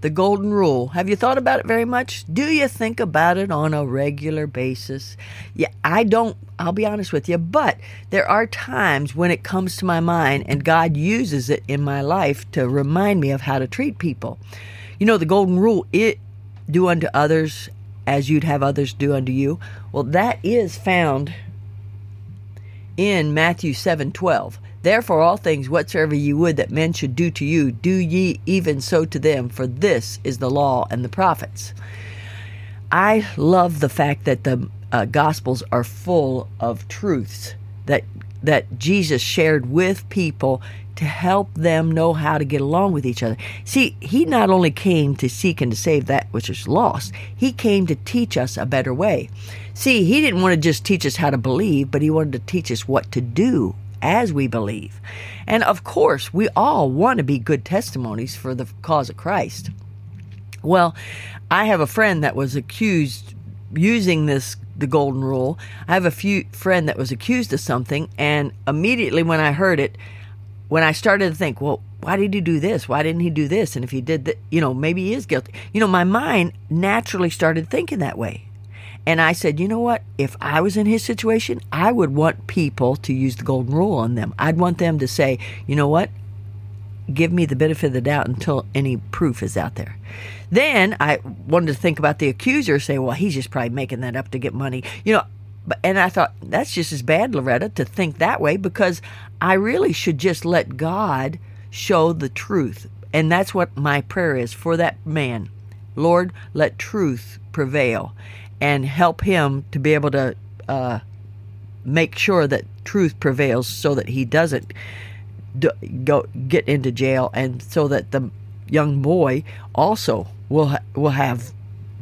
The golden rule. Have you thought about it very much? Do you think about it on a regular basis? Yeah, I don't, I'll be honest with you, but there are times when it comes to my mind and God uses it in my life to remind me of how to treat people. You know, the golden rule, it do unto others as you'd have others do unto you. Well, that is found in Matthew 7 12. Therefore, all things whatsoever ye would that men should do to you, do ye even so to them, for this is the law and the prophets. I love the fact that the uh, Gospels are full of truths that that Jesus shared with people to help them know how to get along with each other. See, he not only came to seek and to save that which is lost, he came to teach us a better way. See, he didn't want to just teach us how to believe, but he wanted to teach us what to do as we believe. And of course, we all want to be good testimonies for the cause of Christ. Well, I have a friend that was accused using this the golden rule. I have a few friend that was accused of something and immediately when I heard it, when I started to think, well, why did he do this? Why didn't he do this? And if he did that, you know, maybe he is guilty. You know, my mind naturally started thinking that way. And I said, you know what? If I was in his situation, I would want people to use the golden rule on them. I'd want them to say, you know what? Give me the benefit of the doubt until any proof is out there. Then I wanted to think about the accuser, say, well, he's just probably making that up to get money. You know, and I thought that's just as bad, Loretta, to think that way because I really should just let God show the truth. And that's what my prayer is for that man. Lord, let truth prevail and help him to be able to uh, make sure that truth prevails so that he doesn't do, go get into jail and so that the young boy also will ha- will have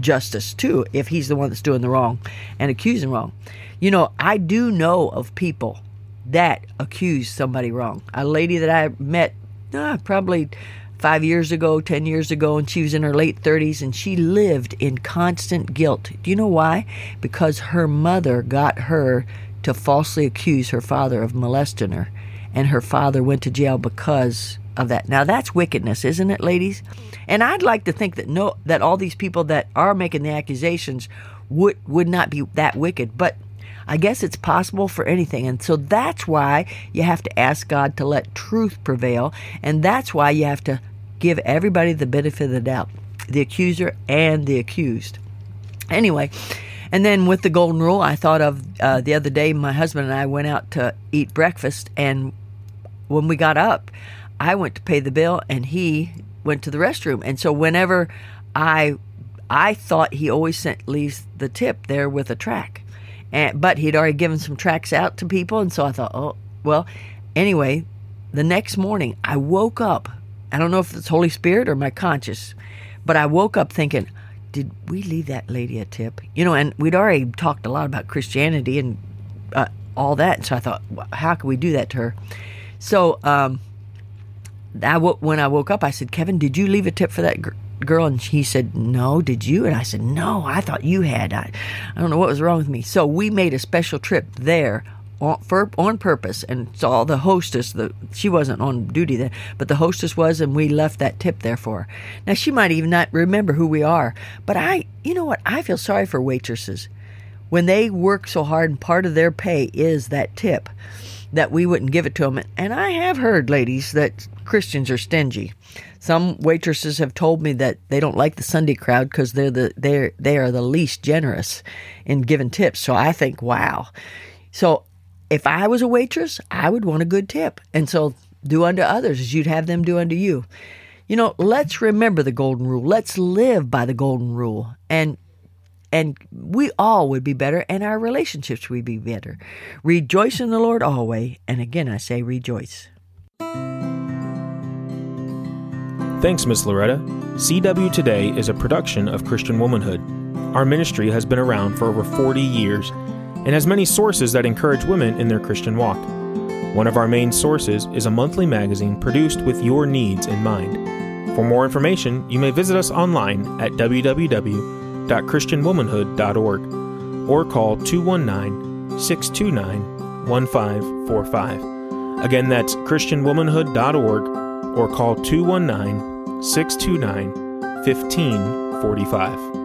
justice too if he's the one that's doing the wrong and accusing wrong. You know, I do know of people that accuse somebody wrong. A lady that I met uh, probably five years ago, 10 years ago, and she was in her late 30s and she lived in constant guilt. Do you know why? Because her mother got her to falsely accuse her father of molesting her, and her father went to jail because of that. Now that's wickedness, isn't it, ladies? And I'd like to think that no that all these people that are making the accusations would would not be that wicked, but I guess it's possible for anything. And so that's why you have to ask God to let truth prevail. And that's why you have to give everybody the benefit of the doubt the accuser and the accused. Anyway, and then with the golden rule, I thought of uh, the other day, my husband and I went out to eat breakfast. And when we got up, I went to pay the bill and he went to the restroom. And so whenever I I thought he always sent leaves the tip there with a track. And, but he'd already given some tracks out to people, and so I thought, oh, well, anyway, the next morning I woke up. I don't know if it's Holy Spirit or my conscience, but I woke up thinking, did we leave that lady a tip? You know, and we'd already talked a lot about Christianity and uh, all that. So I thought, how could we do that to her? So um, when I woke up, I said, Kevin, did you leave a tip for that girl? Girl and he said no did you? And i said no i thought you had. I, I don't know what was wrong with me. So we made a special trip there on, for, on purpose and saw the hostess the she wasn't on duty then but the hostess was and we left that tip there for her. Now she might even not remember who we are but i you know what? I feel sorry for waitresses. When they work so hard and part of their pay is that tip that we wouldn't give it to them and i have heard ladies that christians are stingy some waitresses have told me that they don't like the Sunday crowd because they're the they they are the least generous in giving tips. So I think, wow. So if I was a waitress, I would want a good tip, and so do unto others as you'd have them do unto you. You know, let's remember the golden rule. Let's live by the golden rule, and and we all would be better, and our relationships would be better. Rejoice in the Lord always, and again I say rejoice. Thanks, Miss Loretta. CW Today is a production of Christian Womanhood. Our ministry has been around for over 40 years and has many sources that encourage women in their Christian walk. One of our main sources is a monthly magazine produced with your needs in mind. For more information, you may visit us online at www.christianwomanhood.org or call 219 629 1545. Again, that's christianwomanhood.org or call 219 629 1545.